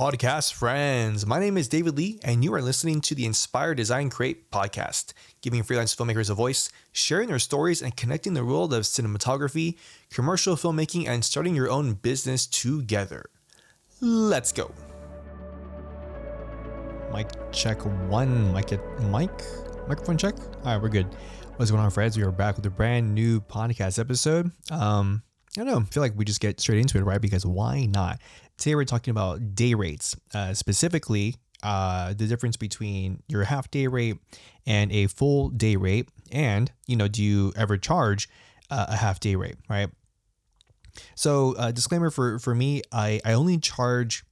podcast friends. My name is David Lee, and you are listening to the Inspire Design Create podcast, giving freelance filmmakers a voice, sharing their stories, and connecting the world of cinematography, commercial filmmaking, and starting your own business together. Let's go. Mic check one. Mic mic microphone check. All right, we're good. What's going on, friends? We are back with a brand new podcast episode. Um, I don't know. I feel like we just get straight into it, right? Because why not? Today we're talking about day rates, uh, specifically uh, the difference between your half day rate and a full day rate, and you know, do you ever charge uh, a half day rate, right? So, uh, disclaimer for for me, I I only charge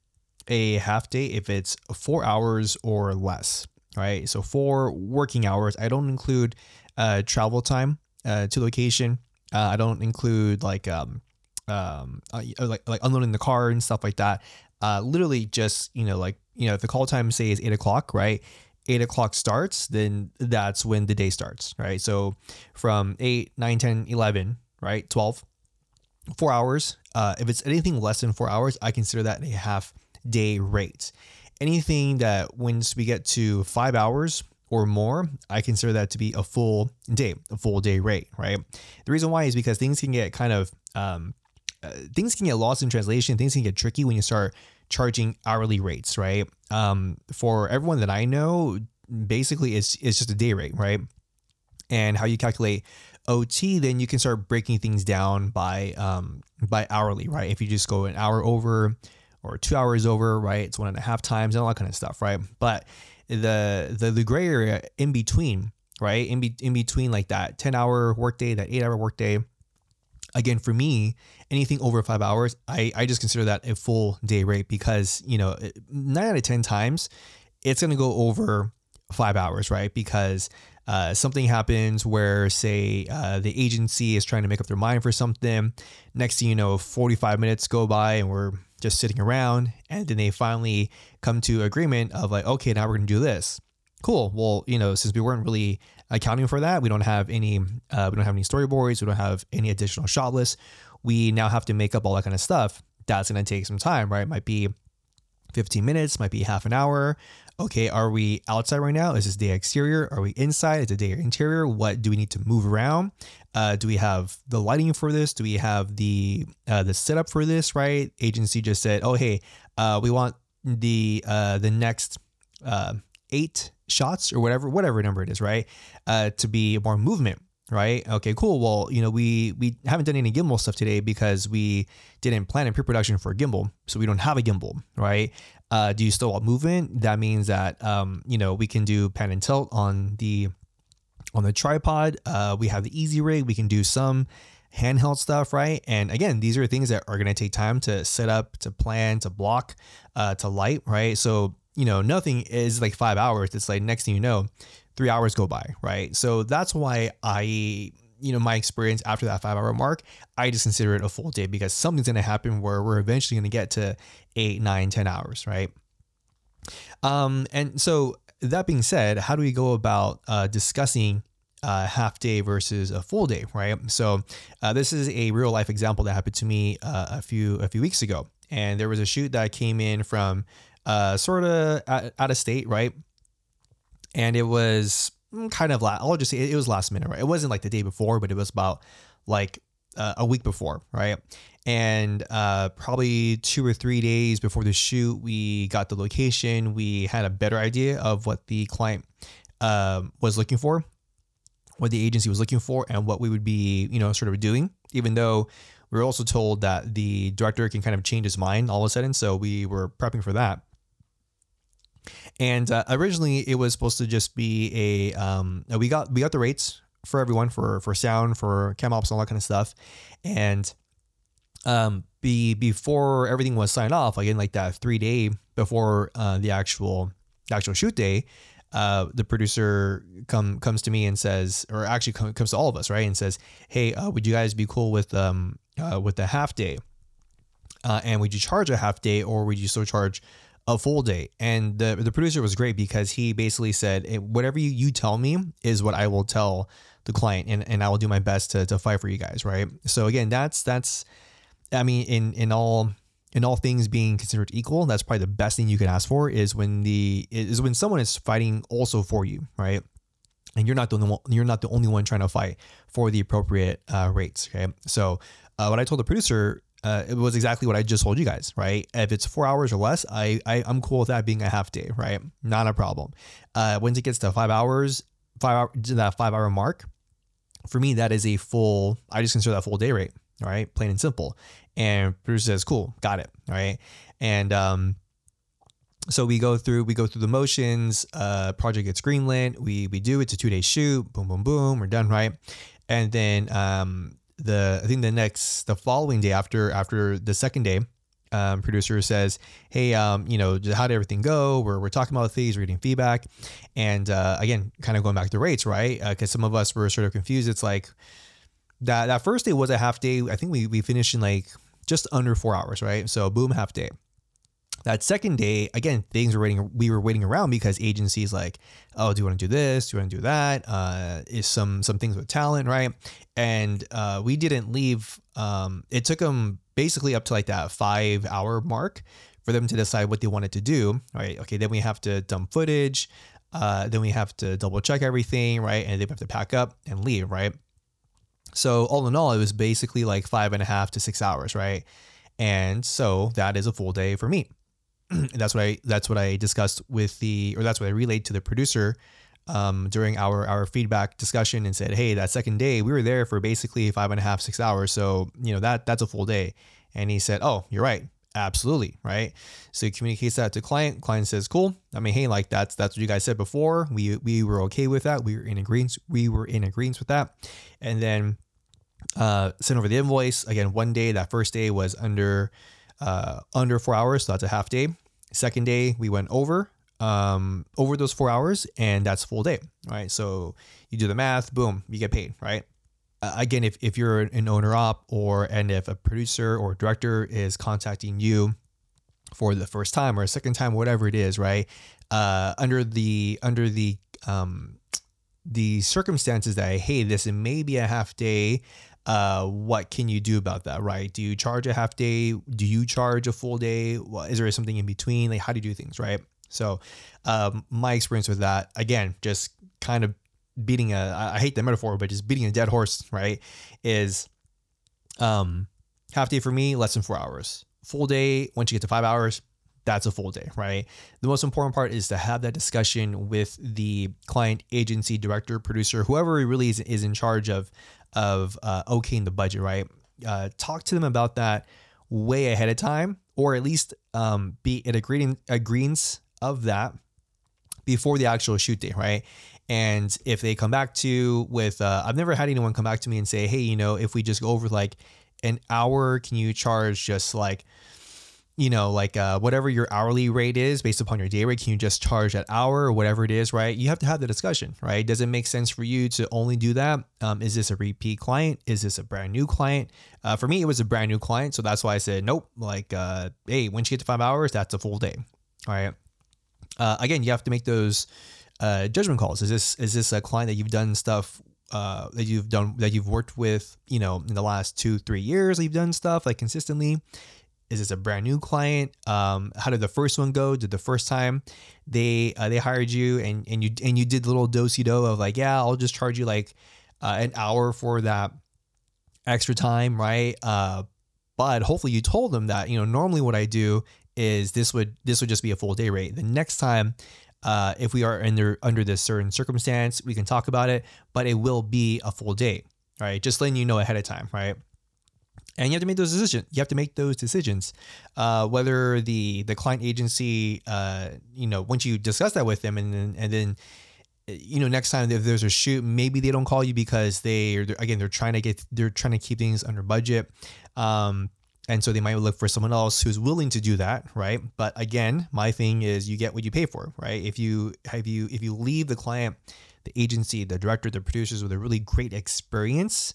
a half day if it's four hours or less, right? So four working hours. I don't include uh, travel time uh, to location uh, I don't include like um, um, uh, like like unloading the car and stuff like that. Uh, literally just you know like you know if the call time say is eight o'clock, right? Eight o'clock starts, then that's when the day starts, right? So from 8, 9, 10, 11, right? 12, four hours. Uh, if it's anything less than four hours, I consider that a half day rate. Anything that once we get to five hours, or more, I consider that to be a full day, a full day rate, right? The reason why is because things can get kind of um, uh, things can get lost in translation. Things can get tricky when you start charging hourly rates, right? Um, for everyone that I know, basically it's it's just a day rate, right? And how you calculate OT, then you can start breaking things down by um, by hourly, right? If you just go an hour over or two hours over, right? It's one and a half times and all that kind of stuff, right? But the the the gray area in between, right? In be, in between like that 10 hour workday, that 8 hour workday. Again, for me, anything over 5 hours, I I just consider that a full day rate because, you know, 9 out of 10 times it's going to go over 5 hours, right? Because uh, something happens where, say, uh, the agency is trying to make up their mind for something. Next thing you know, 45 minutes go by and we're just sitting around. And then they finally come to agreement of like, okay, now we're going to do this. Cool. Well, you know, since we weren't really accounting for that, we don't have any, uh, we don't have any storyboards, we don't have any additional shot lists. We now have to make up all that kind of stuff. That's going to take some time, right? It might be 15 minutes, might be half an hour. Okay, are we outside right now? Is this day exterior? Are we inside? Is it day interior? What do we need to move around? Uh, do we have the lighting for this? Do we have the uh, the setup for this? Right? Agency just said, oh hey, uh, we want the uh, the next uh, eight shots or whatever whatever number it is, right? Uh, to be more movement right? Okay, cool. Well, you know, we we haven't done any gimbal stuff today because we didn't plan in pre-production for a gimbal, so we don't have a gimbal, right? Uh, do you still want movement? That means that um, you know we can do pan and tilt on the on the tripod. Uh, we have the Easyrig We can do some handheld stuff, right? And again, these are things that are going to take time to set up, to plan, to block, uh, to light, right? So you know, nothing is like five hours. It's like next thing you know, three hours go by, right? So that's why I, you know, my experience after that five hour mark, I just consider it a full day because something's going to happen where we're eventually going to get to eight, nine, ten hours, right? Um, and so that being said, how do we go about uh, discussing a half day versus a full day, right? So uh, this is a real life example that happened to me uh, a few a few weeks ago, and there was a shoot that came in from uh, sort of out of state, right? and it was mm, kind of last. I'll just say it was last minute, right? It wasn't like the day before, but it was about like uh, a week before, right? And uh, probably two or three days before the shoot, we got the location. We had a better idea of what the client uh, was looking for, what the agency was looking for, and what we would be, you know, sort of doing. Even though we were also told that the director can kind of change his mind all of a sudden, so we were prepping for that. And uh, originally, it was supposed to just be a um, we got we got the rates for everyone for for sound for cam ops and all that kind of stuff, and um, be before everything was signed off, again like that three day before uh, the actual the actual shoot day, uh, the producer come comes to me and says, or actually come, comes to all of us, right, and says, "Hey, uh, would you guys be cool with um uh, with the half day? Uh, and would you charge a half day, or would you still charge a full day. And the the producer was great because he basically said, whatever you, you tell me is what I will tell the client and, and I will do my best to, to fight for you guys. Right. So again, that's that's I mean, in in all and all things being considered equal, that's probably the best thing you can ask for is when the is when someone is fighting also for you, right? And you're not the only one, you're not the only one trying to fight for the appropriate uh, rates. Okay, so uh, what I told the producer uh, it was exactly what I just told you guys, right? If it's four hours or less, I, I am cool with that being a half day, right? Not a problem. Uh, once it gets to five hours, five hour that five hour mark, for me that is a full. I just consider that full day rate, right, plain and simple. And producer says, "Cool, got it." All right, and um, so we go through we go through the motions. Uh, project gets greenlit. We we do it's a two day shoot. Boom, boom, boom. We're done, right? And then um, the I think the next the following day after after the second day, um, producer says, "Hey, um, you know, how did everything go? We're, we're talking about things, we're getting feedback, and uh, again, kind of going back to rates, right? Because uh, some of us were sort of confused. It's like that that first day was a half day. I think we we finished in like just under four hours, right? So boom, half day. That second day, again, things were waiting. We were waiting around because agencies like, oh, do you want to do this? Do you want to do that? Uh, is some some things with talent, right? And uh, we didn't leave. Um, it took them basically up to like that five hour mark for them to decide what they wanted to do. Right? Okay, then we have to dump footage. Uh, then we have to double check everything, right? And they have to pack up and leave, right? So all in all, it was basically like five and a half to six hours, right? And so that is a full day for me. that's what I that's what I discussed with the or that's what I relayed to the producer um, during our our feedback discussion and said, hey, that second day we were there for basically five and a half six hours, so you know that that's a full day. And he said, oh, you're right, absolutely right. So he communicates that to client. Client says, cool. I mean, hey, like that's that's what you guys said before. We we were okay with that. We were in agreement. We were in agreement with that. And then uh, sent over the invoice again. One day, that first day was under uh, under four hours, so that's a half day. Second day, we went over um, over those four hours, and that's full day, right? So you do the math, boom, you get paid, right? Uh, again, if, if you're an owner op or and if a producer or director is contacting you for the first time or a second time, whatever it is, right? Uh, under the under the um, the circumstances that I hey, this may be a half day uh, what can you do about that, right? Do you charge a half day? Do you charge a full day? Is there something in between? Like, how do you do things, right? So, um, my experience with that, again, just kind of beating a, I hate the metaphor, but just beating a dead horse, right? Is um, half day for me, less than four hours. Full day, once you get to five hours, that's a full day, right? The most important part is to have that discussion with the client, agency, director, producer, whoever really is, is in charge of of uh, okaying the budget, right? Uh, talk to them about that way ahead of time, or at least um, be in agreement agreements of that before the actual shoot day, right? And if they come back to with, uh, I've never had anyone come back to me and say, hey, you know, if we just go over like an hour, can you charge just like you know, like uh, whatever your hourly rate is based upon your day rate, can you just charge that hour or whatever it is, right? You have to have the discussion, right? Does it make sense for you to only do that? Um, is this a repeat client? Is this a brand new client? Uh, for me, it was a brand new client, so that's why I said nope. Like, uh, hey, once you get to five hours, that's a full day. All right. Uh, again, you have to make those uh, judgment calls. Is this is this a client that you've done stuff uh, that you've done that you've worked with, you know, in the last two three years? You've done stuff like consistently is this a brand new client? Um, how did the first one go? Did the first time they uh, they hired you and and you and you did the little dosey do of like, yeah, I'll just charge you like uh, an hour for that extra time, right? Uh, but hopefully you told them that you know normally what I do is this would this would just be a full day rate. The next time, uh, if we are under under this certain circumstance, we can talk about it, but it will be a full day, right? Just letting you know ahead of time, right? And you have to make those decisions. You have to make those decisions. Uh, whether the the client agency, uh, you know, once you discuss that with them, and then and then, you know, next time if there's a shoot, maybe they don't call you because they are again they're trying to get they're trying to keep things under budget. Um, and so they might look for someone else who's willing to do that, right? But again, my thing is you get what you pay for, right? If you have you if you leave the client, the agency, the director, the producers with a really great experience,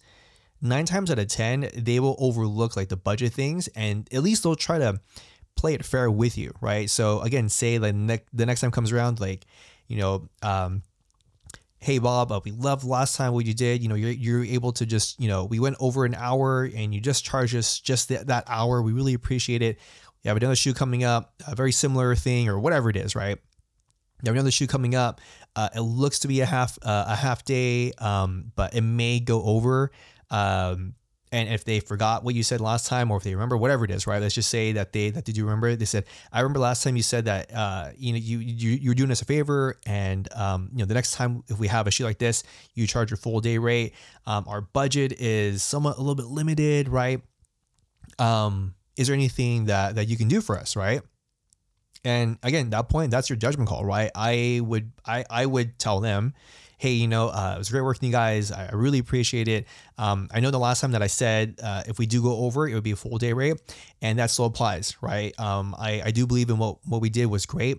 nine times out of 10, they will overlook like the budget things and at least they'll try to play it fair with you, right? So again, say like ne- the next time comes around, like, you know, um, hey Bob, uh, we loved last time what you did. You know, you're, you're able to just, you know, we went over an hour and you just charged us just that, that hour. We really appreciate it. You have another shoe coming up, a very similar thing or whatever it is, right? You have another shoe coming up. Uh, it looks to be a half uh, a half day, um, but it may go over. Um, and if they forgot what you said last time or if they remember whatever it is right? Let's just say that they that they do remember it? They said i remember last time you said that uh, you know you, you you're doing us a favor and um, you know the next time if we have a shoot like this you charge your full day rate. Um, our budget is somewhat a little bit limited right? Um, is there anything that that you can do for us right? And again that point that's your judgment call right? I would i i would tell them hey, you know, uh, it was great working you guys. I, really appreciate it. Um, I know the last time that I said uh, if we do go over, it would be a full day rate, and that still applies, right? Um, I, I do believe in what what we did was great.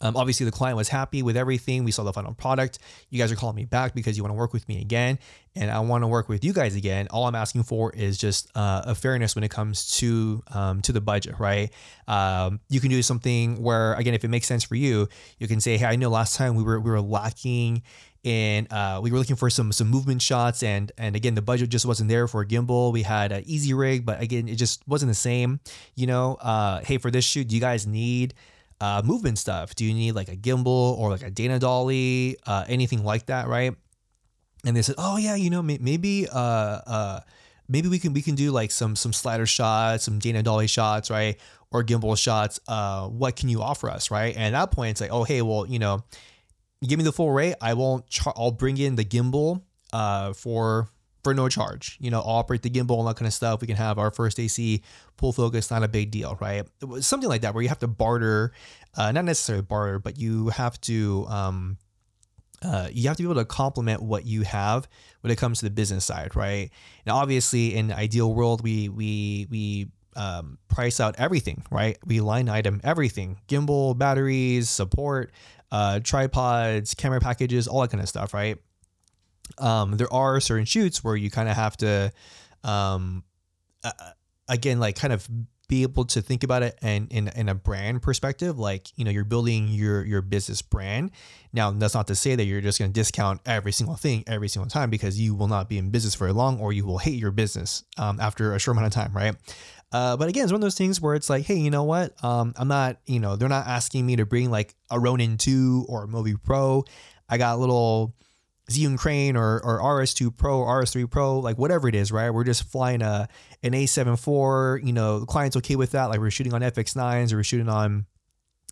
Um, obviously, the client was happy with everything. We saw the final product. You guys are calling me back because you want to work with me again, and I want to work with you guys again. All I'm asking for is just uh, a fairness when it comes to um, to the budget, right? Um, you can do something where, again, if it makes sense for you, you can say, "Hey, I know last time we were we were lacking." and uh, we were looking for some some movement shots and and again the budget just wasn't there for a gimbal we had an Easyrig but again it just wasn't the same you know uh, hey for this shoot do you guys need uh, movement stuff? Do you need like a gimbal or like a Dana dolly, uh, anything like that, right? And they said, oh yeah, you know, maybe uh, uh, maybe we can we can do like some some slider shots, some Dana dolly shots, right? Or gimbal shots. Uh, what can you offer us, right? And at that point, it's like, oh hey, well, you know, give me the full rate. I won't. Char- I'll bring in the gimbal uh, for for no charge. You know, operate the gimbal and that kind of stuff. We can have our first AC pull focus, not a big deal, right? Something like that where you have to barter, uh, not necessarily barter, but you have to um, uh, you have to be able to complement what you have when it comes to the business side, right? Now, obviously, in ideal world, we we we um, price out everything, right? We line item everything: gimbal, batteries, support, uh, tripods, camera packages, all that kind of stuff, right? Um, there are certain shoots where you kind of have to, um, uh, again, like kind of be able to think about it and in, in a brand perspective, like, you know, you're building your, your business brand. Now, that's not to say that you're just going to discount every single thing every single time because you will not be in business very long or you will hate your business um, after a short amount of time, right? Uh, but again, it's one of those things where it's like, hey, you know what? Um, I'm not, you know, they're not asking me to bring like a Ronin 2 or a Movi Pro. I got a little Zhiyun Crane or, or RS2 Pro, RS3 Pro, like whatever it is, right? We're just flying a an A7 IV, you know, the client's okay with that. Like we're shooting on FX9s or we're shooting on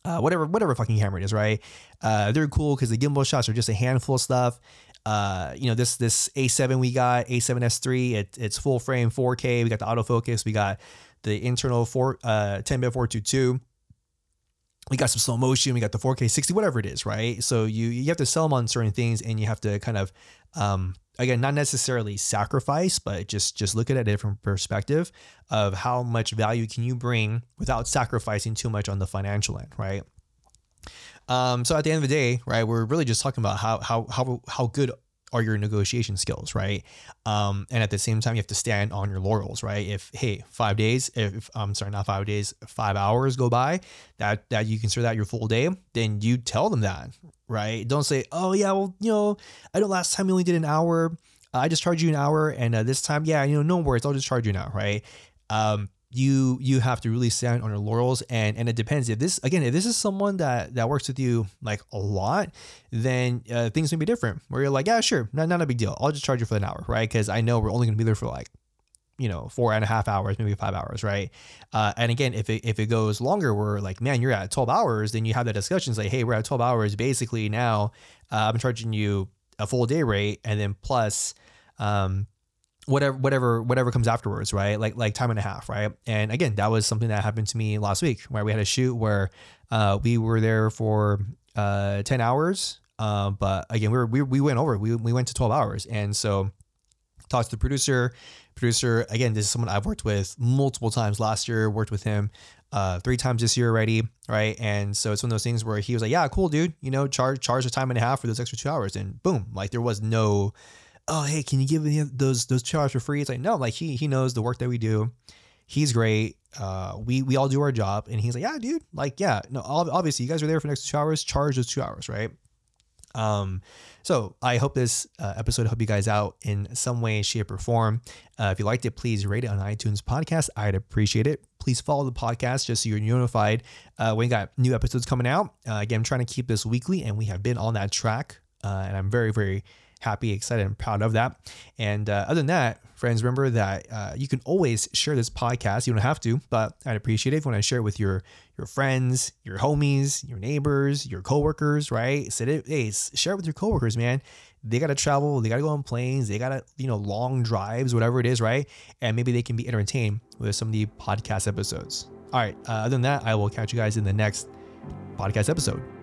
uh, whatever, whatever fucking camera it is, right? Uh, they're cool because the gimbal shots are just a handful of stuff. Uh, you know, this this A7 we got, A7S3, it, it's full frame 4K. We got the autofocus, we got the internal 4 uh 10 bit 422 we got some slow motion, we got the 4K 60, whatever it is, right? So you you have to sell them on certain things, and you have to kind of um, again not necessarily sacrifice, but just just look at it a different perspective of how much value can you bring without sacrificing too much on the financial end, right? Um, so at the end of the day, right, we're really just talking about how how how how good are your negotiation skills, right? Um, and at the same time, you have to stand on your laurels, right? If hey, five days, if I'm sorry, not five days, five hours go by, that that you consider that your full day, then you tell them that, right? Don't say, oh yeah, well you know, I know last time you only did an hour, I just charged you an hour, and uh, this time, yeah, you know, no worries, I'll just charge you now, right? Um, you you have to really stand on your laurels. And and it depends. If this again if this is someone that that works with you like a lot then uh, things may be different where you're like yeah sure not, not a big deal. I'll just charge you for an hour right? Because i know we're only going to be there for like you know four and a half hours maybe five hours right? Uh, and again if it, if it goes longer we're like man you're at 12 hours then you have that discussion. Like hey we're at 12 hours basically now. Uh, i'm charging you a full day rate and then plus um, whatever whatever whatever comes afterwards right? Like like time and a half right? And again that was something that happened to me last week where we had a shoot where uh, we were there for uh, 10 hours uh, but again we, were, we we went over we, we went to 12 hours. And so talked to the producer. Producer again this is someone i've worked with multiple times last year worked with him uh, three times this year already right? And so it's one of those things where he was like yeah cool dude you know charge charge a time and a half for those extra two hours. And boom like there was no oh hey, can you give me those those two hours for free? It's like no, like he he knows the work that we do. He's great. Uh, we we all do our job, and he's like, yeah, dude, like yeah, no, obviously you guys are there for the next two hours. Charge those two hours, right? Um, so I hope this uh, episode helped you guys out in some way, shape, or form. Uh, if you liked it, please rate it on iTunes podcast. I'd appreciate it. Please follow the podcast just so you're notified uh, when we got new episodes coming out. Uh, again, I'm trying to keep this weekly, and we have been on that track, uh, and I'm very, very happy, excited, and proud of that. And uh, other than that, friends, remember that uh, you can always share this podcast. You don't have to, but I'd appreciate it if you want to share it with your your friends, your homies, your neighbors, your coworkers, right? Sit it, hey, share it with your coworkers, man. They gotta travel, they gotta go on planes, they gotta, you know, long drives, whatever it is, right? And maybe they can be entertained with some of the podcast episodes. All right. Uh, other than that, I will catch you guys in the next podcast episode.